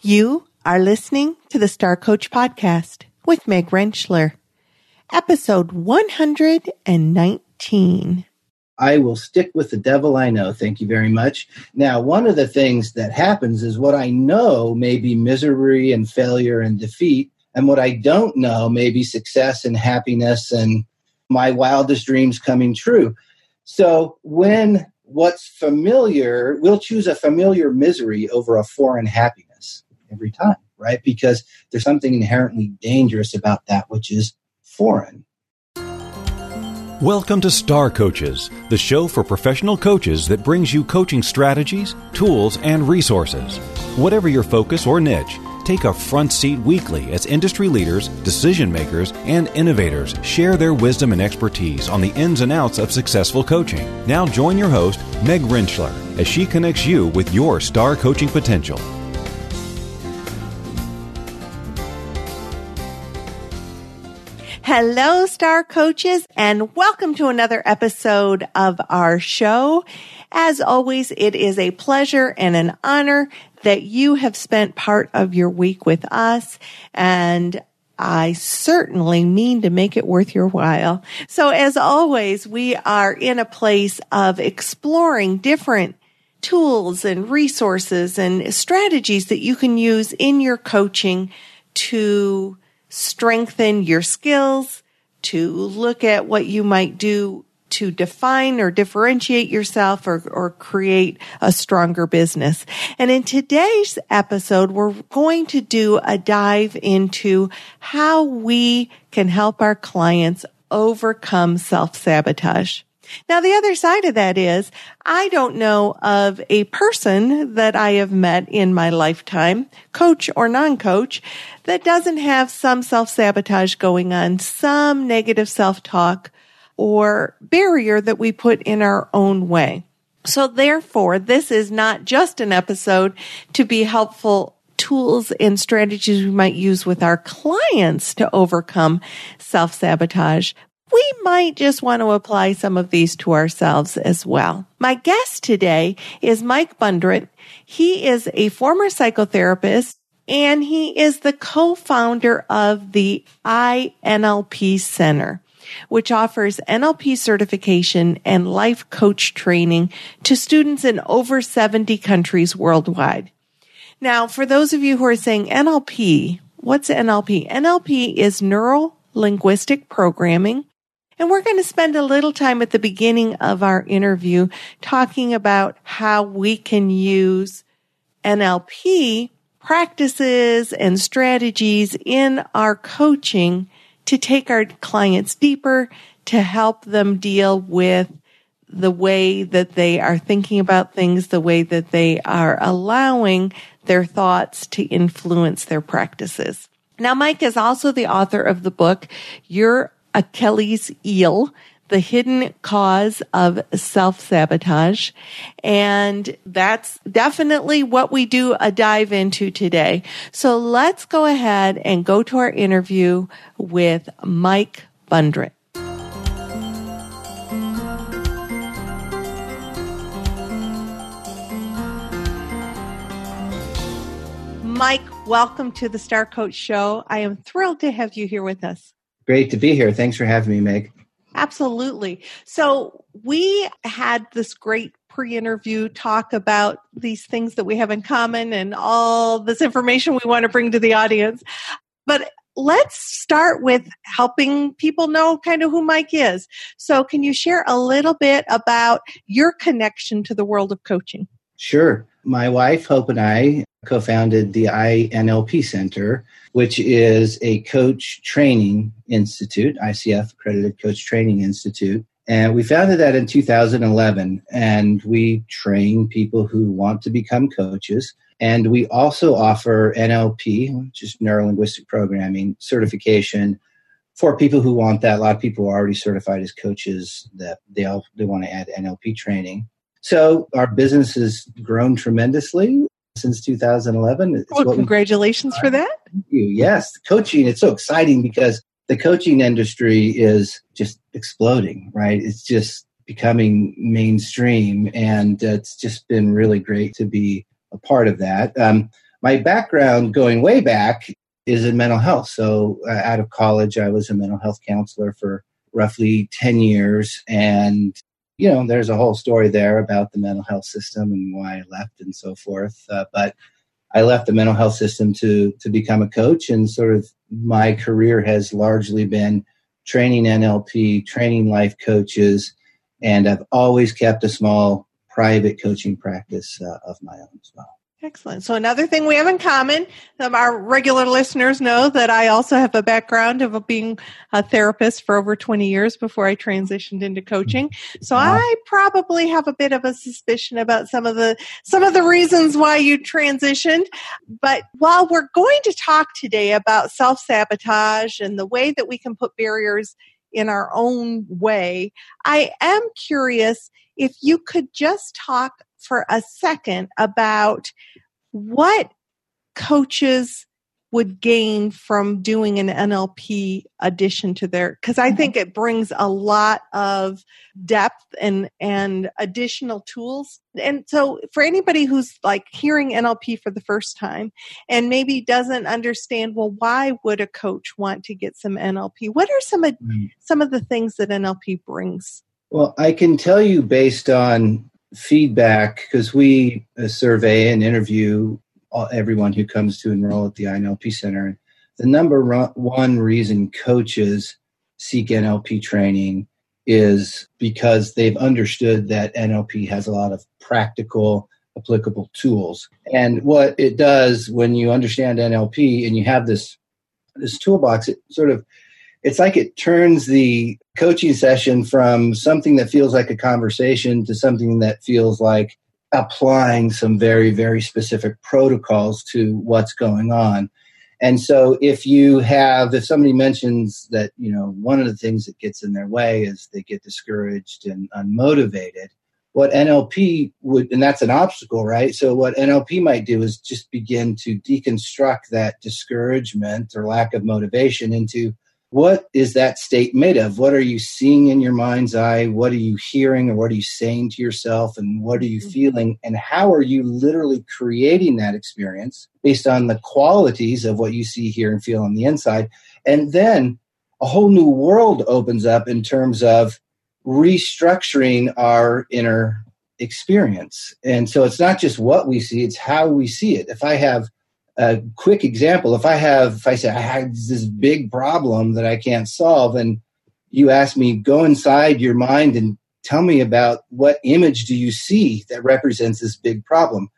You are listening to the Star Coach Podcast with Meg Rentschler, episode 119. I will stick with the devil I know. Thank you very much. Now, one of the things that happens is what I know may be misery and failure and defeat, and what I don't know may be success and happiness and my wildest dreams coming true. So, when what's familiar, we'll choose a familiar misery over a foreign happiness every time, right? Because there's something inherently dangerous about that which is foreign. Welcome to Star Coaches, the show for professional coaches that brings you coaching strategies, tools, and resources. Whatever your focus or niche, take a front seat weekly as industry leaders, decision makers, and innovators share their wisdom and expertise on the ins and outs of successful coaching. Now join your host, Meg Rentschler, as she connects you with your star coaching potential. Hello, star coaches, and welcome to another episode of our show. As always, it is a pleasure and an honor that you have spent part of your week with us. And I certainly mean to make it worth your while. So as always, we are in a place of exploring different tools and resources and strategies that you can use in your coaching to strengthen your skills, to look at what you might do to define or differentiate yourself or, or create a stronger business. And in today's episode, we're going to do a dive into how we can help our clients overcome self-sabotage. Now, the other side of that is I don't know of a person that I have met in my lifetime, coach or non-coach, that doesn't have some self-sabotage going on, some negative self-talk or barrier that we put in our own way. So therefore, this is not just an episode to be helpful tools and strategies we might use with our clients to overcome self-sabotage, we might just want to apply some of these to ourselves as well. My guest today is Mike Bundrant. He is a former psychotherapist and he is the co-founder of the INLP Center, which offers NLP certification and life coach training to students in over 70 countries worldwide. Now, for those of you who are saying NLP, what's NLP? NLP is neural linguistic programming. And we're going to spend a little time at the beginning of our interview talking about how we can use NLP practices and strategies in our coaching to take our clients deeper, to help them deal with the way that they are thinking about things, the way that they are allowing their thoughts to influence their practices. Now, Mike is also the author of the book, Your Achilles Heel, the hidden cause of self sabotage. And that's definitely what we do a dive into today. So let's go ahead and go to our interview with Mike Bundrant. Mike, welcome to the Star Coach Show. I am thrilled to have you here with us. Great to be here. Thanks for having me, Meg. Absolutely. So we had this great pre-interview talk about these things that we have in common and all this information we want to bring to the audience. But let's start with helping people know kind of who Mike is. So can you share a little bit about your connection to the world of coaching? Sure. My wife, Hope, and I co founded the INLP Center, which is a coach training institute, ICF accredited coach training institute. And we founded that in 2011. And we train people who want to become coaches. And we also offer NLP, which is neuro linguistic programming certification for people who want that. A lot of people are already certified as coaches that they all they want to add NLP training. So our business has grown tremendously since 2011. Well, congratulations for that. Thank you. Yes, coaching. It's so exciting because the coaching industry is just exploding, right? It's just becoming mainstream, and it's just been really great to be a part of that. Um, my background going way back is in mental health. So uh, out of college, I was a mental health counselor for roughly 10 years. And, you know, there's a whole story there about the mental health system and why I left and so forth. Uh, but I left the mental health system to, to become a coach. And sort of my career has largely been training NLP, training life coaches. And I've always kept a small private coaching practice uh, of my own as well. Excellent. So another thing we have in common, um, our regular listeners know that I also have a background of being a therapist for over 20 years before I transitioned into coaching. So wow. I probably have a bit of a suspicion about some of the some of the reasons why you transitioned. But while we're going to talk today about self-sabotage and the way that we can put barriers in our own way, I am curious if you could just talk for a second about what coaches would gain from doing an NLP addition to their because I think it brings a lot of depth and and additional tools. And so for anybody who's like hearing NLP for the first time and maybe doesn't understand well why would a coach want to get some NLP? What are some of mm. some of the things that NLP brings? Well, I can tell you based on feedback because we uh, survey and interview everyone who comes to enroll at the INLP Center. The number one reason coaches seek NLP training is because they've understood that NLP has a lot of practical, applicable tools. And what it does when you understand NLP and you have this this toolbox, it sort of it's like it turns the coaching session from something that feels like a conversation to something that feels like applying some very very specific protocols to what's going on. And so if you have if somebody mentions that you know one of the things that gets in their way is they get discouraged and unmotivated what nlp would and that's an obstacle right? So what nlp might do is just begin to deconstruct that discouragement or lack of motivation into what is that state made of? What are you seeing in your mind's eye? What are you hearing or what are you saying to yourself? And what are you mm-hmm. feeling? And how are you literally creating that experience based on the qualities of what you see, hear, and feel on the inside? And then a whole new world opens up in terms of restructuring our inner experience. And so it's not just what we see, it's how we see it. If I have a quick example if i have if i say i have this big problem that i can't solve and you ask me go inside your mind and tell me about what image do you see that represents this big problem?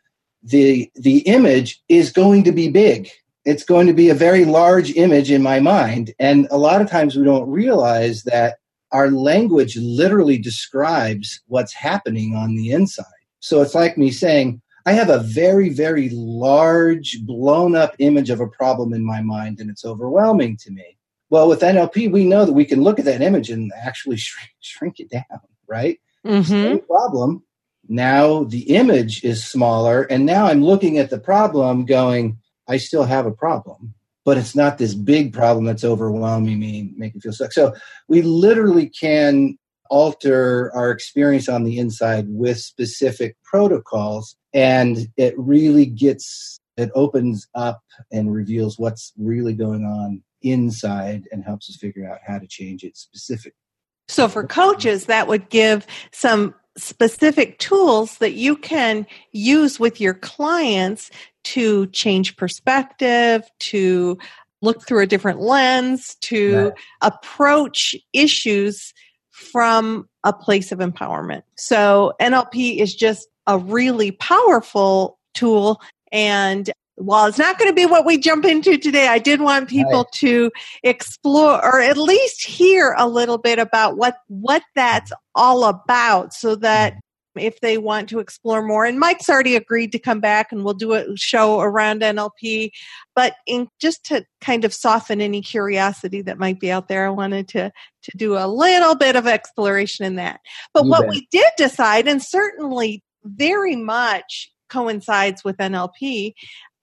The the image is going to be big. It's going to be a very large image in my mind and a lot of times we don't realize that our language literally describes what's happening on the inside. So it's like me saying I have a very, very large, blown up image of a problem in my mind, and it's overwhelming to me. Well, with NLP, we know that we can look at that image and actually shrink, shrink it down, right? Mm-hmm. Same problem. Now the image is smaller, and now I'm looking at the problem going, I still have a problem, but it's not this big problem that's overwhelming me, making me feel stuck. So we literally can alter our experience on the inside with specific protocols and it really gets it opens up and reveals what's really going on inside and helps us figure out how to change it specific so for coaches that would give some specific tools that you can use with your clients to change perspective to look through a different lens to right. approach issues from a place of empowerment. So NLP is just a really powerful tool. And while it's not going to be what we jump into today, I did want people right. to explore or at least hear a little bit about what, what that's all about so that if they want to explore more. And Mike's already agreed to come back and we'll do a show around NLP. But in just to kind of soften any curiosity that might be out there, I wanted to to do a little bit of exploration in that. But you what bet. we did decide, and certainly very much coincides with NLP,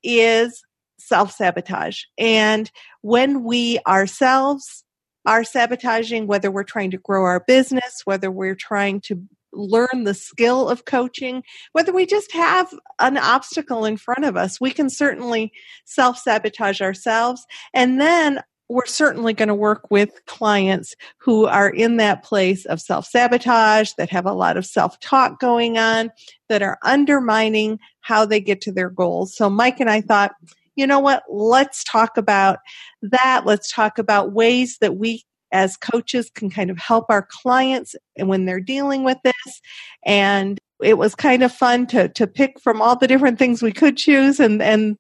is self sabotage. And when we ourselves are sabotaging, whether we're trying to grow our business, whether we're trying to learn the skill of coaching, whether we just have an obstacle in front of us, we can certainly self sabotage ourselves. And then we're certainly going to work with clients who are in that place of self sabotage, that have a lot of self talk going on, that are undermining how they get to their goals. So, Mike and I thought, you know what? Let's talk about that. Let's talk about ways that we as coaches can kind of help our clients when they're dealing with this. And it was kind of fun to to pick from all the different things we could choose and and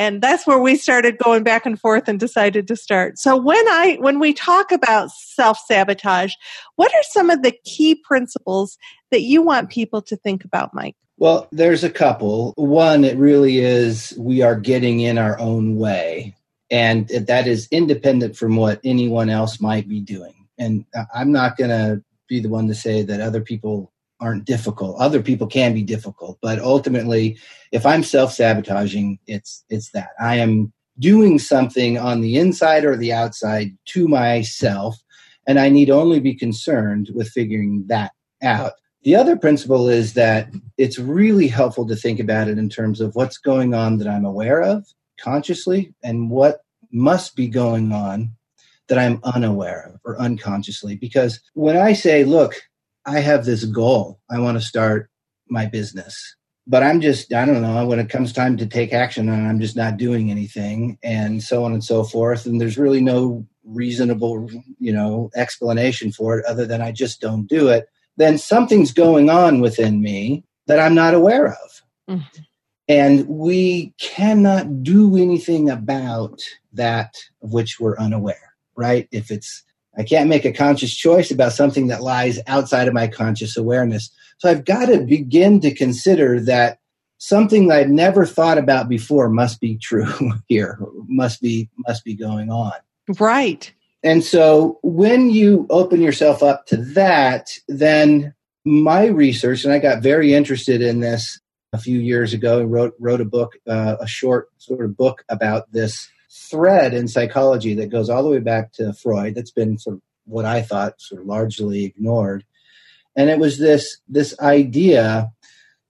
and that's where we started going back and forth and decided to start. So when i when we talk about self-sabotage what are some of the key principles that you want people to think about mike? Well there's a couple. One it really is we are getting in our own way. And that is independent from what anyone else might be doing. And I'm not going to be the one to say that other people aren't difficult. Other people can be difficult, but ultimately, if I'm self-sabotaging, it's it's that I am doing something on the inside or the outside to myself, and I need only be concerned with figuring that out. The other principle is that it's really helpful to think about it in terms of what's going on that I'm aware of consciously and what must be going on that I'm unaware of or unconsciously. Because when I say, look, I have this goal, I want to start my business, but I'm just, I don't know, when it comes time to take action and I'm just not doing anything and so on and so forth. And there's really no reasonable, you know, explanation for it other than I just don't do it. Then something's going on within me that I'm not aware of. Mm-hmm. And we cannot do anything about that of which we're unaware, right? If it's, I can't make a conscious choice about something that lies outside of my conscious awareness. So I've got to begin to consider that something that I've never thought about before must be true here, must be, must be going on. Right. And so when you open yourself up to that, then my research, and I got very interested in this a few years ago and wrote wrote a book, uh, a short sort of book about this thread in psychology that goes all the way back to Freud. That's been sort of what I thought sort of largely ignored, and it was this this idea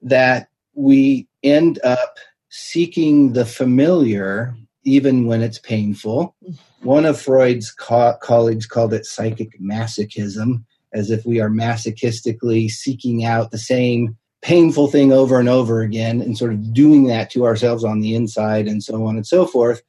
that we end up seeking the familiar even when it's painful. One of Freud's co- colleagues called it psychic masochism, as if we are masochistically seeking out the same painful thing over and over again and sort of doing that to ourselves on the inside and so on and so forth.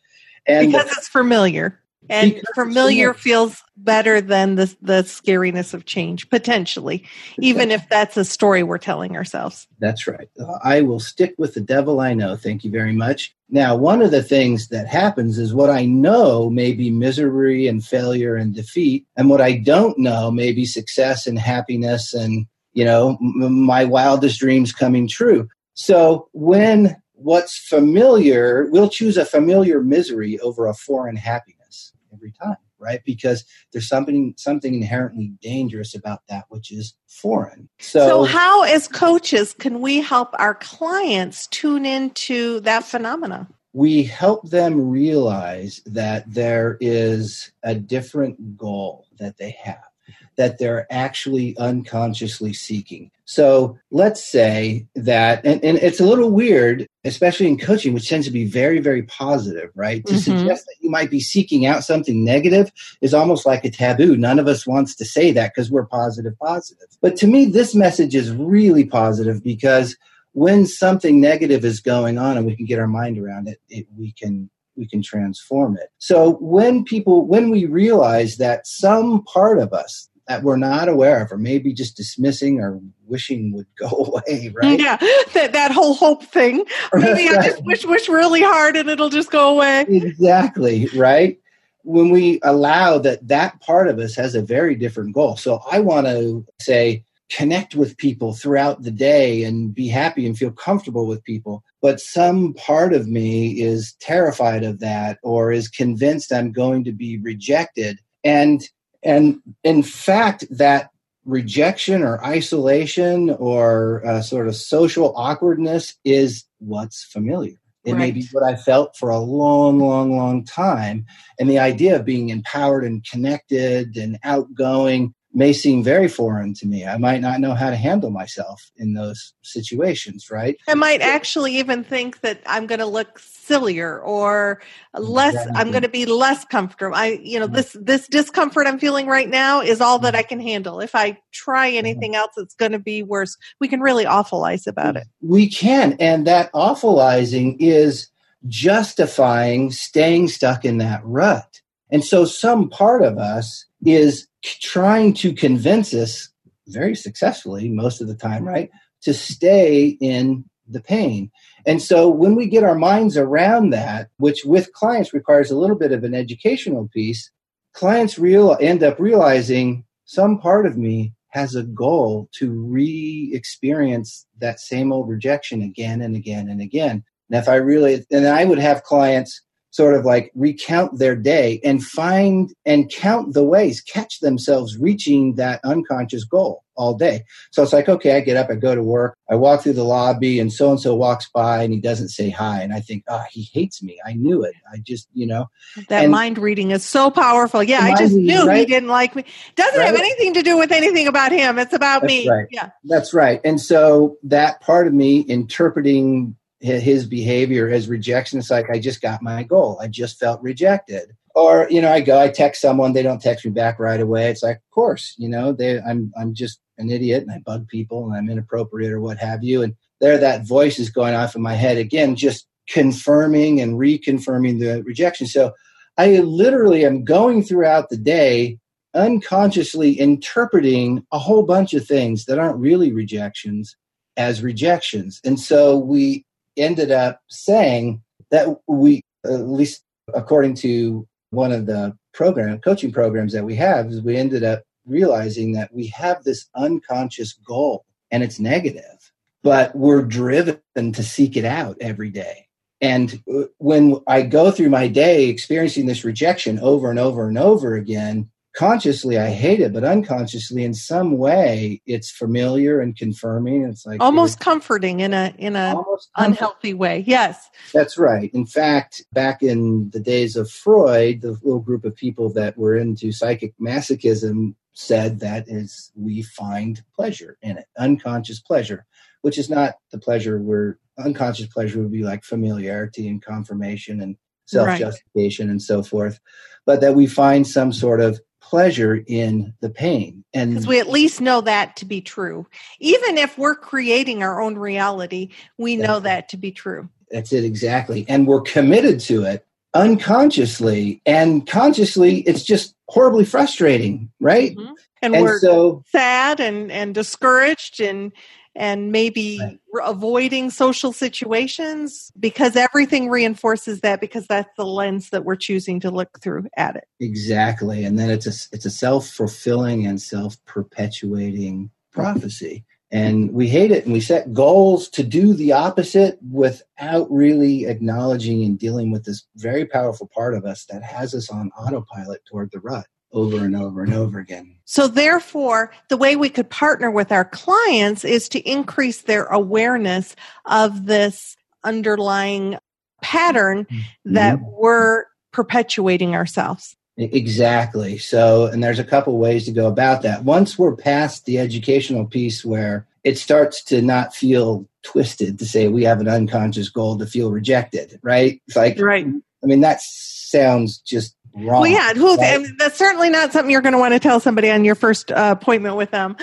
And because it's familiar. And familiar feels better than the the scariness of change potentially, even if that's a story we're telling ourselves. That's right. I will stick with the devil I know. Thank you very much. Now, one of the things that happens is what I know may be misery and failure and defeat, and what I don't know may be success and happiness and you know, m- my wildest dreams coming true. So when what's familiar, we'll choose a familiar misery over a foreign happiness every time, right? Because there's something something inherently dangerous about that which is foreign. So, so how as coaches can we help our clients tune into that phenomena? We help them realize that there is a different goal that they have that they're actually unconsciously seeking. So let's say that, and, and, it's a little weird, especially in coaching, which tends to be very, very positive, right? To mm-hmm. suggest that you might be seeking out something negative is almost like a taboo. None of us wants to say that because we're positive, positive. But to me, this message is really positive because when something negative is going on and we can get our mind around it, it we can we can transform it. So when people when we realize that some part of us that we're not aware of or maybe just dismissing or wishing would go away right? Yeah that, that whole hope thing. Maybe i just wish wish really hard and it'll just go away. Exactly right? When we allow that that part of us has a very different goal. So i want to say connect with people throughout the day and be happy and feel comfortable with people but some part of me is terrified of that or is convinced i'm going to be rejected and and in fact, that rejection or isolation or uh, sort of social awkwardness is what's familiar. It right. may be what I felt for a long, long, long time. And the idea of being empowered and connected and outgoing may seem very foreign to me. I might not know how to handle myself in those situations, right? I might actually even think that I'm going to look sillier or less exactly. I'm going to be less comfortable. I you know mm-hmm. this this discomfort I'm feeling right now is all that I mm-hmm. can handle. If I try mm-hmm. anything else it's going to be worse. We can really awfulize about it. We can and that awfulizing is justifying staying stuck in that rut. And so some part of us is trying to convince us very successfully most of the time, right, to stay in the pain. And so when we get our minds around that, which with clients requires a little bit of an educational piece, clients real end up realizing some part of me has a goal to re-experience that same old rejection again and again and again. And if I really, and I would have clients sort of like recount their day and find and count the ways, catch themselves reaching that unconscious goal all day. So it's like, okay, I get up, I go to work, I walk through the lobby, and so and so walks by and he doesn't say hi. And I think, ah, oh, he hates me. I knew it. I just, you know. That and mind reading is so powerful. Yeah, I just knew right? he didn't like me. Doesn't right? have anything to do with anything about him. It's about That's me. Right. Yeah. That's right. And so that part of me interpreting his behavior as rejection. It's like I just got my goal. I just felt rejected. Or you know, I go, I text someone, they don't text me back right away. It's like, of course, you know, they, I'm I'm just an idiot and I bug people and I'm inappropriate or what have you. And there, that voice is going off in my head again, just confirming and reconfirming the rejection. So I literally am going throughout the day unconsciously interpreting a whole bunch of things that aren't really rejections as rejections. And so we ended up saying that we, at least according to one of the program coaching programs that we have, is we ended up realizing that we have this unconscious goal and it's negative, but we're driven to seek it out every day. And when I go through my day experiencing this rejection over and over and over again, consciously I hate it, but unconsciously in some way it's familiar and confirming. It's like almost comforting in a in a unhealthy way. Yes. That's right. In fact, back in the days of Freud, the little group of people that were into psychic masochism said that is we find pleasure in it, unconscious pleasure, which is not the pleasure where unconscious pleasure would be like familiarity and confirmation and self justification right. and so forth, but that we find some sort of pleasure in the pain. And because we at least know that to be true. Even if we're creating our own reality, we know that to be true. That's it exactly. And we're committed to it unconsciously. And consciously, it's just horribly frustrating, right? Mm-hmm. And, and, we're so sad and, and discouraged and and maybe right. avoiding social situations because everything reinforces that because that's the lens that we're choosing to look through at it. Exactly. And then it's a it's a self-fulfilling and self-perpetuating prophecy. And we hate it and we set goals to do the opposite without really acknowledging and dealing with this very powerful part of us that has us on autopilot toward the rut over and over and over again. So, therefore, the way we could partner with our clients is to increase their awareness of this underlying pattern mm-hmm. that we're perpetuating ourselves. Exactly. So, and there's a couple ways to go about that. Once we're past the educational piece where it starts to not feel twisted to say we have an unconscious goal to feel rejected, right? It's like, right. I mean, that sounds just wrong. Well, yeah, who, right? that's certainly not something you're going to want to tell somebody on your first uh, appointment with them.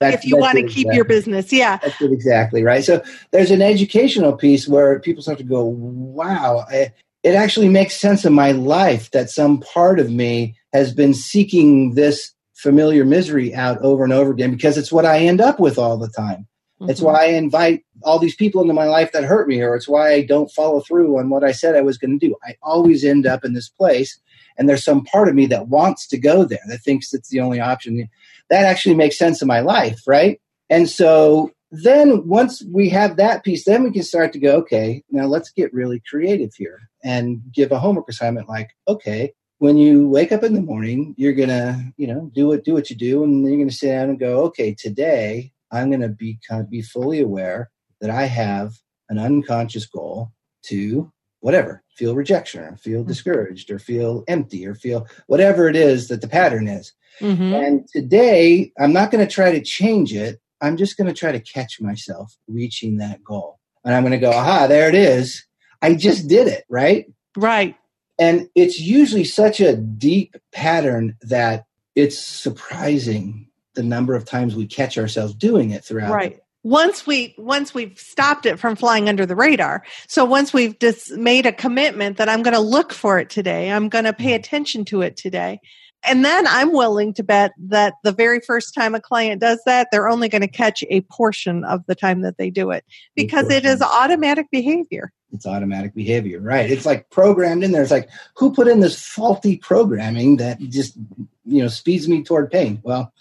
That's, if you want to keep exactly. your business, yeah, that's it exactly right. So there's an educational piece where people start to go, "Wow, I, it actually makes sense in my life that some part of me has been seeking this familiar misery out over and over again because it's what I end up with all the time. Mm-hmm. It's why I invite all these people into my life that hurt me, or it's why I don't follow through on what I said I was going to do. I always end up in this place and there's some part of me that wants to go there that thinks it's the only option. That actually makes sense in my life right? And so then once we have that piece then we can start to go okay now let's get really creative here and give a homework assignment like okay when you wake up in the morning you're gonna you know do what do what you do and then you're gonna sit down and go okay today i'm gonna be kind of be fully aware that i have an unconscious goal to whatever, feel rejection or feel mm-hmm. discouraged or feel empty or feel whatever it is that the pattern is. Mm-hmm. And today, I'm not going to try to change it. I'm just going to try to catch myself reaching that goal. And I'm going to go, aha, there it is. I just did it, right? Right. And it's usually such a deep pattern that it's surprising the number of times we catch ourselves doing it throughout. Right. Once we once we've stopped it from flying under the radar. So once we've just made a commitment that I'm going to look for it today, I'm going to pay mm-hmm. attention to it today. And then I'm willing to bet that the very first time a client does that, they're only going to catch a portion of the time that they do it because it is automatic behavior. It's automatic behavior, right? It's like programmed in there. It's like, who put in this faulty programming that just, you know, speeds me toward pain? Well,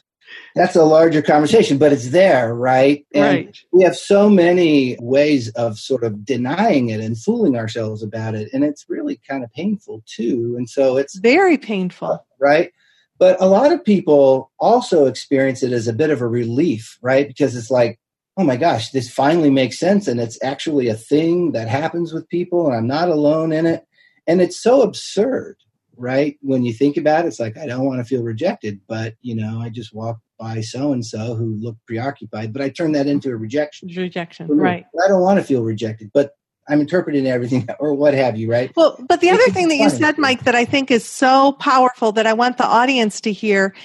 that's a larger conversation, but it's there, right? And right. we have so many ways of sort of denying it and fooling ourselves about it. And it's really kind of painful too. And so it's very painful. Right. But a lot of people also experience it as a bit of a relief, right? Because it's like, oh my gosh, this finally makes sense. And it's actually a thing that happens with people, and I'm not alone in it. And it's so absurd, right? When you think about it, it's like, I don't want to feel rejected, but, you know, I just walked by so and so who looked preoccupied, but I turned that into a rejection. Rejection, right. I don't want to feel rejected, but I'm interpreting everything or what have you, right? Well, but the other thing that you said, Mike, that I think is so powerful that I want the audience to hear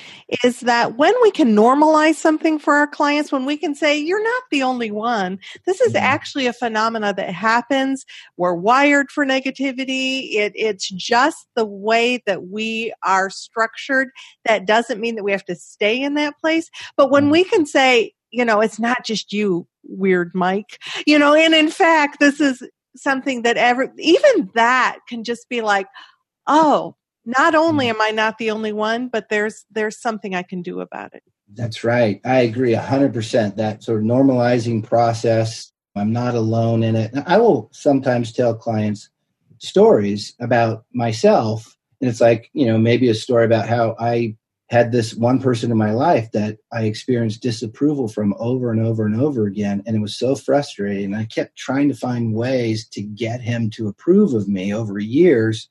is that when we can normalize something for our clients, when we can say, you're not the only one, this is mm-hmm. actually a phenomena that happens. We're wired for negativity. It, it's just the way that we are structured. That doesn't mean that we have to stay in that place. But when mm-hmm. we can say, you know, it's not just you, weird Mike, you know, and in fact, this is something that ever, even that can just be like, oh, not only mm. am I not the only one, but there's, there's something I can do about it. That's right. I agree 100%. That sort of normalizing process, I'm not alone in it. I will sometimes tell clients stories about myself. And it's like, you know, maybe a story about how I had this one person in my life that I experienced disapproval from over and over and over again. And it was so frustrating. I kept trying to find ways to get him to approve of me over years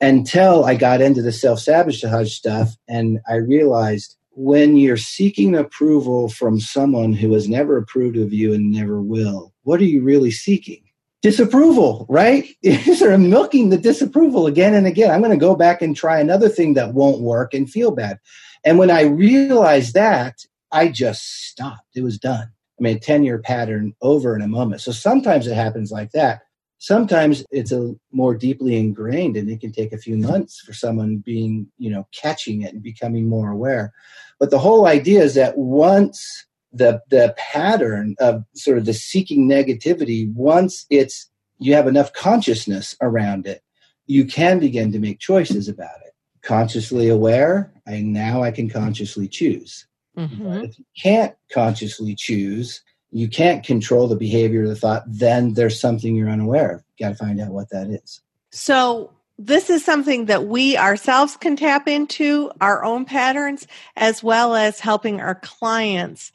until I got into the self sabotage stuff. And I realized when you're seeking approval from someone who has never approved of you and never will, what are you really seeking? Disapproval, right? Is sort of milking the disapproval again and again. I'm going to go back and try another thing that won't work and feel bad. And when I realized that, I just stopped. It was done. I mean, a 10 year pattern over in a moment. So sometimes it happens like that. Sometimes it's a more deeply ingrained and it can take a few months for someone being, you know, catching it and becoming more aware. But the whole idea is that once the the pattern of sort of the seeking negativity once it's you have enough consciousness around it you can begin to make choices about it. Consciously aware i now i can consciously choose. Mm-hmm. if you can't consciously choose you can't control the behavior of the thought then there's something you're unaware of. You got to find out what that is. So this is something that we ourselves can tap into our own patterns as well as helping our clients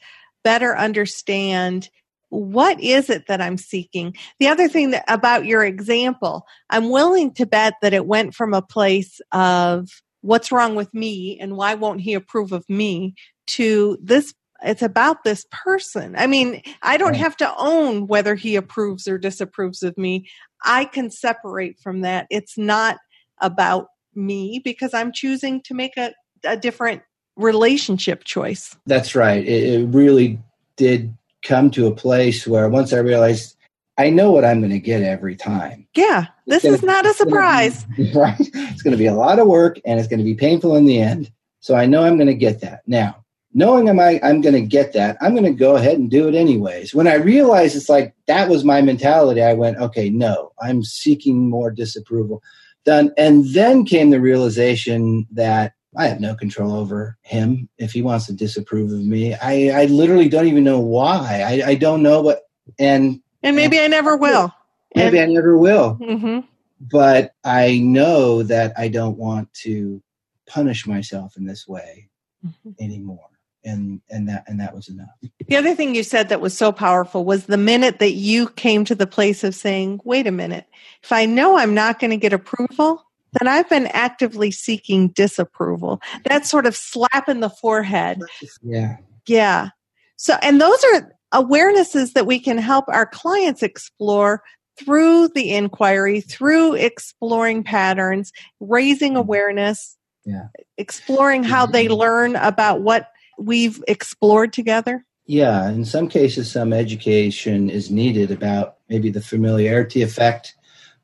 better understand what is it that I'm seeking? The other thing that, about your example, I'm willing to bet that it went from a place of what's wrong with me and why won't he approve of me to this it's about this person. I mean, I don't have to own whether he approves or disapproves of me. I can separate from that. It's not about me because I'm choosing to make a, a different relationship choice. That's right. It, it really did come to a place where once I realized I know what I'm going to get every time. Yeah, this is not a surprise. Be, right? It's going to be a lot of work and it's going to be painful in the end. So I know I'm going to get that. Now, knowing I'm, I, I'm going to get that, I'm going to go ahead and do it anyways. When I realized it's like that was my mentality, I went, okay, no, I'm seeking more disapproval. Done. And then came the realization that I have no control over him if he wants to disapprove of me. I, I literally don't even know why. I, I don't know what, and and maybe and, I never will. Maybe and, I never will. Mm-hmm. But I know that I don't want to punish myself in this way mm-hmm. anymore. and and that and that was enough the other thing you said that was so powerful was the minute that you came to the place of saying wait a minute if i know i'm not going to get approval then i've been actively seeking disapproval. That sort of slap in the forehead. Yeah. Yeah. So and those are awarenesses that we can help our clients explore through the inquiry through exploring patterns raising Mm-hmm. awareness yeah. exploring how they learn about what we've explored together? Yeah, in some cases, some education is needed about maybe the familiarity effect,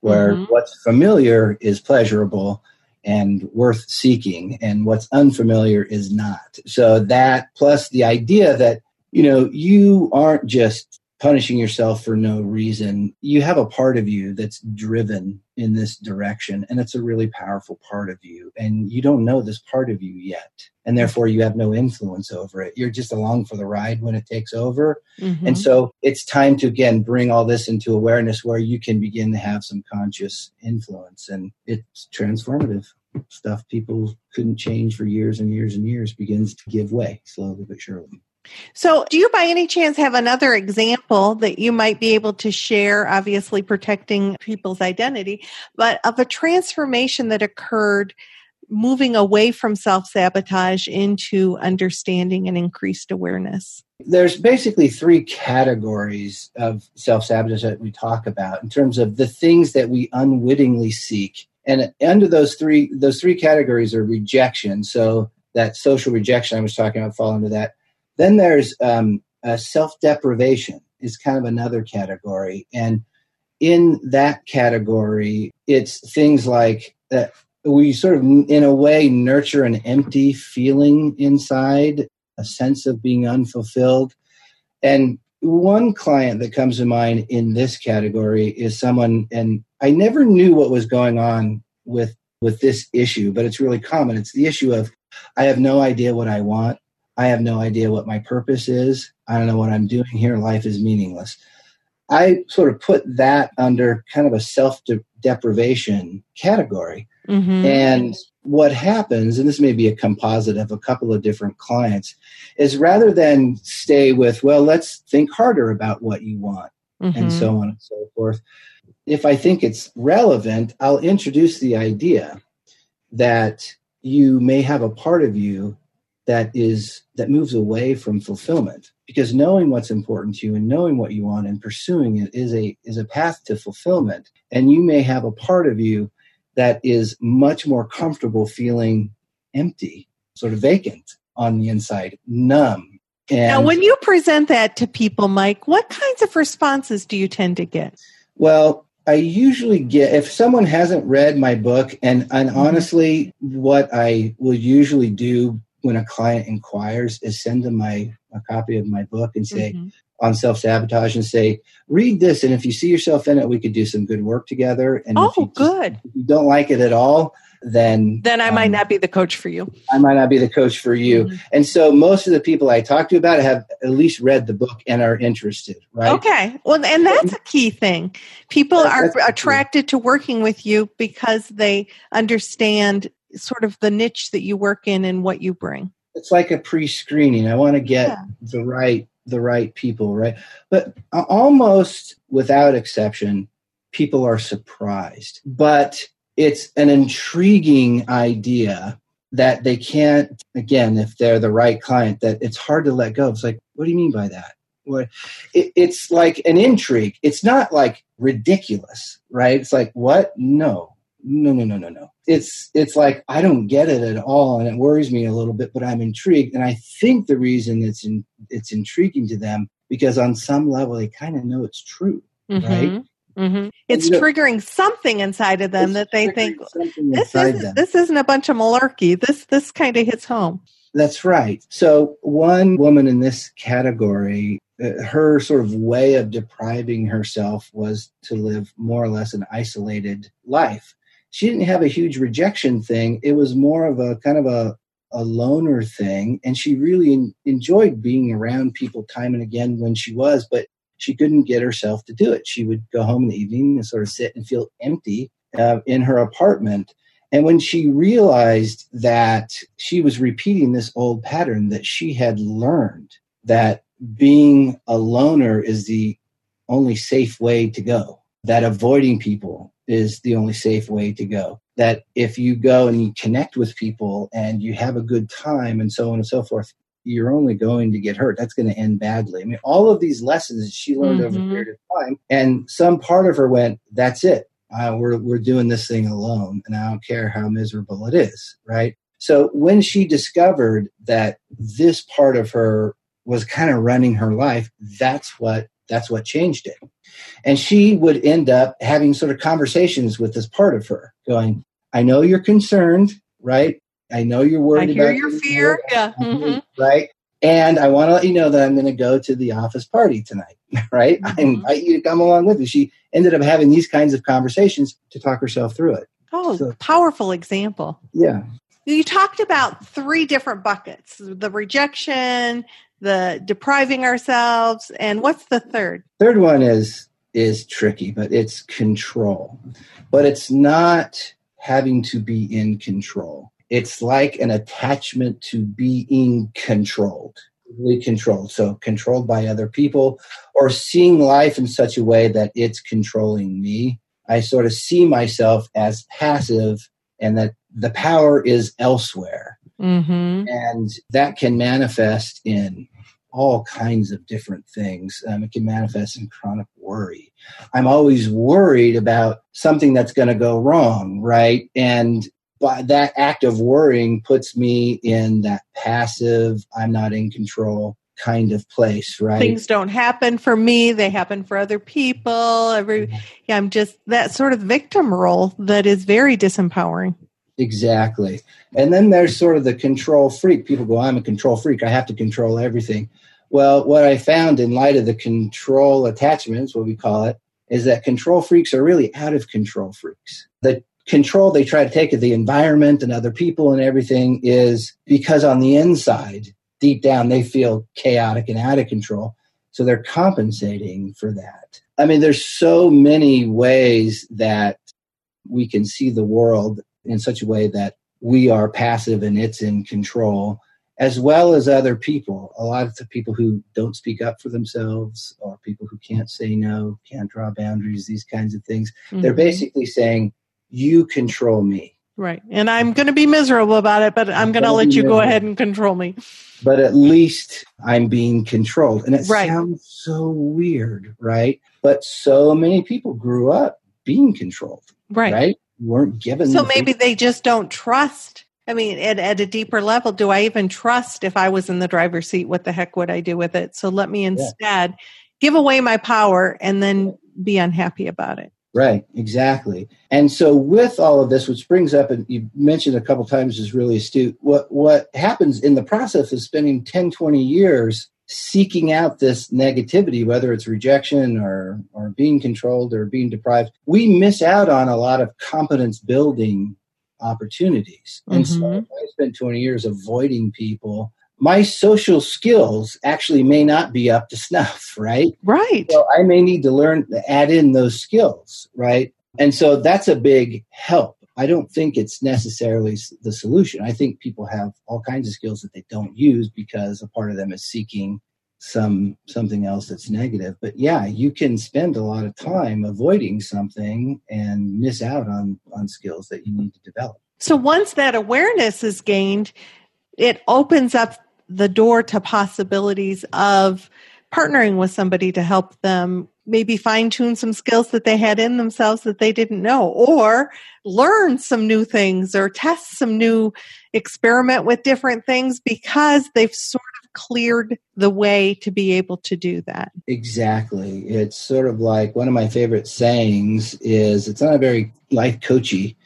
where Mhm. what's familiar is pleasurable and worth seeking, and what's unfamiliar is not. So, that plus the idea that, you know, you aren't just punishing yourself for no reason. You have a part of you that's driven in this direction, and it's a really powerful part of you. And you don't know this part of you yet. And therefore, you have no influence over it. You're just along for the ride when it takes over. Mm-hmm. And so it's time to again bring all this into awareness where you can begin to have some conscious influence. And it's transformative stuff people couldn't change for years and years and years begins to give way slowly but surely. So, do you by any chance have another example that you might be able to share, obviously protecting people's identity, but of a transformation that occurred moving away from self sabotage into understanding and increased awareness? There's basically three categories of self sabotage that we talk about in terms of the things that we unwittingly seek. And under those three, those three categories are rejection. So that social rejection I was talking about fall into that. Then there's um, self deprivation is kind of another category, and in that category, it's things like that we sort of, in a way, nurture an empty feeling inside, a sense of being unfulfilled. And one client that comes to mind in this category is someone, and I never knew what was going on with with this issue, but it's really common. It's the issue of I have no idea what I want. I have no idea what my purpose is. I don't know what I'm doing here. Life is meaningless. I sort of put that under kind of a self deprivation category. Mm-hmm. And what happens, and this may be a composite of a couple of different clients, is rather than stay with, well, let's think harder about what you want mm-hmm. and so on and so forth. If I think it's relevant, I'll introduce the idea that you may have a part of you that is that moves away from fulfillment. Because knowing what's important to you and knowing what you want and pursuing it is a is a path to fulfillment. And you may have a part of you that is much more comfortable feeling empty sort of vacant on the inside numb. And now when you present that to people mike what kinds of responses do you tend to get? Well I usually get if someone hasn't read my book, and and Mm-hmm. honestly, what I will usually do when a client inquires is send them my a copy of my book and say Mhm. on self sabotage and say read this, and if you see yourself in it, we could do some good work together. And if oh you just- good if you don't like it at all, then then i might um, not be the coach for you I might not be the coach for you. Mhm. And so most of the people I talk to about it have at least read the book and are interested, right? Okay. Well, and that's a key thing. People That- are attracted to working with you because they understand sort of the niche that you work in and what you bring. it's like a pre-screening. I want to get Yeah. the right the right people, right? But almost without exception, people are surprised. But it's an intriguing idea that they can't again if they're the right client that it's hard to let go. It's like, what do you mean by that? What it, it's like an intrigue. It's not like ridiculous, right? It's like, what? No. No, no, no, no, no. It's it's like I don't get it at all, and it worries me a little bit. But I'm intrigued, and I think the reason it's in, it's intriguing to them because on some level they kind of know it's true. Right. Mhm. It's you know- triggering something inside of them that they think this isn't them. this isn't a bunch of malarkey. This this kind of hits home. That's right. So, one woman in this category, uh, her sort of way of depriving herself was to live more or less an isolated life. She didn't have a huge rejection thing. It was more of a kind of a, a loner thing. And she really en- enjoyed being around people time and again when she was, but she couldn't get herself to do it. She would go home in the evening and sort of sit and feel empty uh, in her apartment. And when she realized that she was repeating this old pattern that she had learned that being a loner is the only safe way to go, that avoiding people is the only safe way to go, that if you go and you connect with people and you have a good time and so on and so forth, you're only going to get hurt. That's going to end badly. I mean, all of these lessons she learned mm-hmm. over a mm-hmm. period of time, and some part of her went, "That's it. Uh, we're we're doing this thing alone, and I don't care how miserable it is." Right. So when she discovered that this part of her was kind of running her life, that's what that's what changed it. And she would end up having sort of conversations with this part of her, going, "I know you're concerned, right? I know you're worried I hear about your fear. Yeah. Mm-hmm. Right. And I want to let you know that I'm going to go to the office party tonight. Right. Mm-hmm. I invite you to come along with me. She ended up having these kinds of conversations to talk herself through it. Oh, so, powerful example. Yeah. You talked about three different buckets the rejection, the depriving ourselves, and what's the third? Third one is is tricky, but it's control. But it's not having to be in control it's like an attachment to being controlled really controlled so controlled by other people or seeing life in such a way that it's controlling me i sort of see myself as passive and that the power is elsewhere mm-hmm. and that can manifest in all kinds of different things. Um, it can manifest in chronic worry. I'm always worried about something that's going to go wrong, right? And but that act of worrying puts me in that passive, I'm not in control kind of place, right? Things don't happen for me, they happen for other people. Every mm-hmm. yeah, I'm just that sort of victim role that is very disempowering. Exactly. And then there's sort of the control freak. People go, I'm a control freak. I have to control everything. Well, what I found in light of the control attachments, what we call it, is that control freaks are really out of control freaks. The control they try to take of the environment and other people and everything is because on the inside, deep down, they feel chaotic and out of control. So they're compensating for that. I mean, there's so many ways that we can see the world in such a way that we are passive and it's in control, as well as other people. A lot of the people who don't speak up for themselves or people who can't say no, can't draw boundaries, these kinds of things. Mm-hmm. They're basically saying, you control me. Right. And I'm going to be miserable about it, but I'm going to let you go ahead and control me. But at least I'm being controlled. And it right. sounds so weird, right? But so many people grew up being controlled. Right. Right? Weren't given. So maybe they just don't trust. I mean, at, at a deeper level, do I even trust if I was in the driver's seat? What the heck would I do with it? So let me instead yeah. give away my power and then be unhappy about it. Right, exactly. And so with all of this, which brings up, and you mentioned a couple times is really astute, what, what happens in the process of spending 10, 20 years seeking out this negativity, whether it's rejection or, or being controlled or being deprived, we miss out on a lot of competence building opportunities. And mm-hmm. so I spent 20 years avoiding people my social skills actually may not be up to snuff, right? Right. So I may need to learn to add in those skills, right? And so that's a big help. I don't think it's necessarily the solution. I think people have all kinds of skills that they don't use because a part of them is seeking some something else that's negative. But yeah, you can spend a lot of time avoiding something and miss out on on skills that you need to develop. So once that awareness is gained, it opens up the door to possibilities of partnering with somebody to help them maybe fine tune some skills that they had in themselves that they didn't know or learn some new things or test some new experiment with different things because they've sort of cleared the way to be able to do that. Exactly. It's sort of like one of my favorite sayings is it's not a very life coachy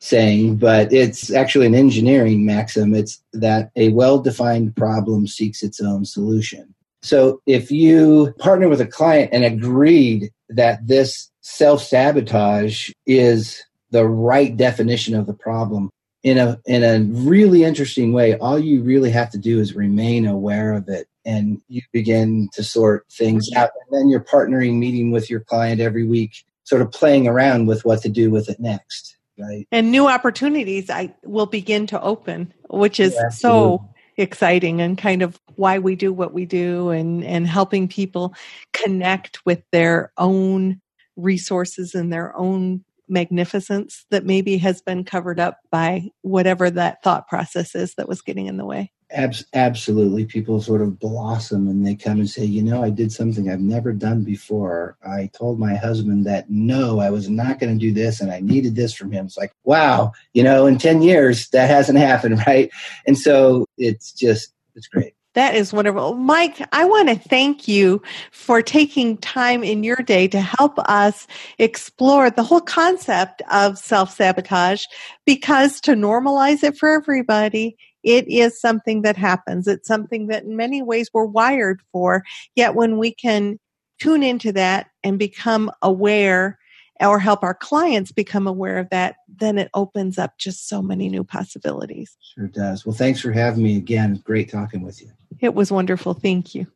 saying, but it's actually an engineering maxim. It's that a well defined problem seeks its own solution. So if you partner with a client and agreed that this self sabotage is the right definition of the problem, in a in a really interesting way, all you really have to do is remain aware of it and you begin to sort things out. And then you're partnering, meeting with your client every week, sort of playing around with what to do with it next Right. And new opportunities I will begin to open, which is yeah, so exciting and kind of why we do what we do and, and helping people connect with their own resources and their own magnificence that maybe has been covered up by whatever that thought process is that was getting in the way. Abs- absolutely. People sort of blossom and they come and say, you know, I did something I've never done before. I told my husband that no, I was not going to do this and I needed this from him. It's like, wow, you know, in 10 years, that hasn't happened, right? And so it's just, it's great. That is wonderful. Mike, I want to thank you for taking time in your day to help us explore the whole concept of self sabotage because to normalize it for everybody, it is something that happens. It's something that in many ways we're wired for. Yet when we can tune into that and become aware or help our clients become aware of that, then it opens up just so many new possibilities. Sure does. Well, thanks for having me again. Great talking with you. It was wonderful. Thank you.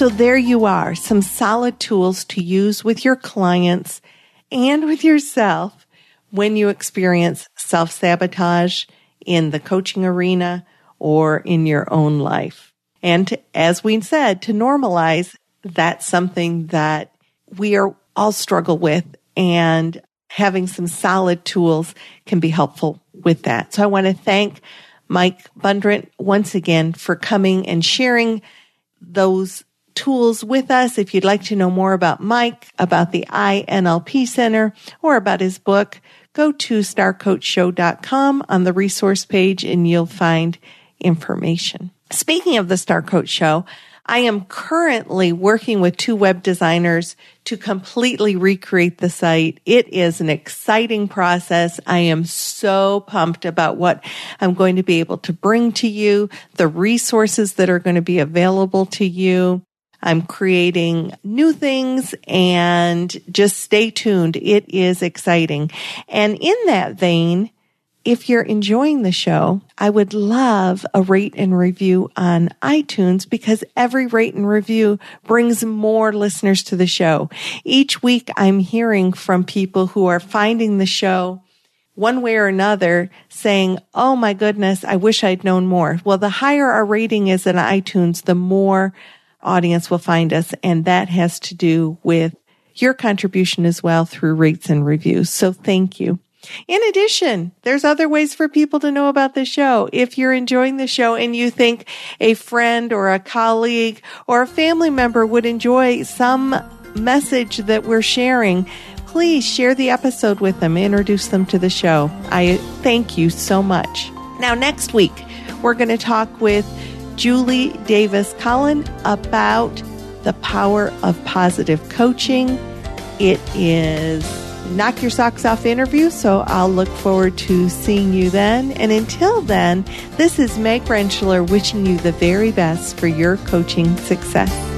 So there you are, some solid tools to use with your clients and with yourself when you experience self sabotage in the coaching arena or in your own life. And to, as we said, to normalize, that's something that we are all struggle with and having some solid tools can be helpful with that. So I want to thank Mike Bundrant once again for coming and sharing those tools with us. If you'd like to know more about Mike, about the INLP Center, or about his book, go to starcoachshow.com on the resource page and you'll find information. Speaking of the Star Coach Show, I am currently working with two web designers to completely recreate the site. It is an exciting process. I am so pumped about what I'm going to be able to bring to you, the resources that are going to be available to you. I'm creating new things and just stay tuned. It is exciting. And in that vein, if you're enjoying the show, I would love a rate and review on iTunes because every rate and review brings more listeners to the show. Each week I'm hearing from people who are finding the show one way or another saying, Oh my goodness, I wish I'd known more. Well, the higher our rating is in iTunes, the more audience will find us. And that has to do with your contribution as well through rates and reviews. So thank you. In addition, there's other ways for people to know about the show. If you're enjoying the show and you think a friend or a colleague or a family member would enjoy some message that we're sharing, please share the episode with them, introduce them to the show. I thank you so much. Now, next week, we're going to talk with Julie Davis Cullen about the power of positive coaching. It is knock your socks off interview. So I'll look forward to seeing you then. And until then, this is Meg Rentschler wishing you the very best for your coaching success.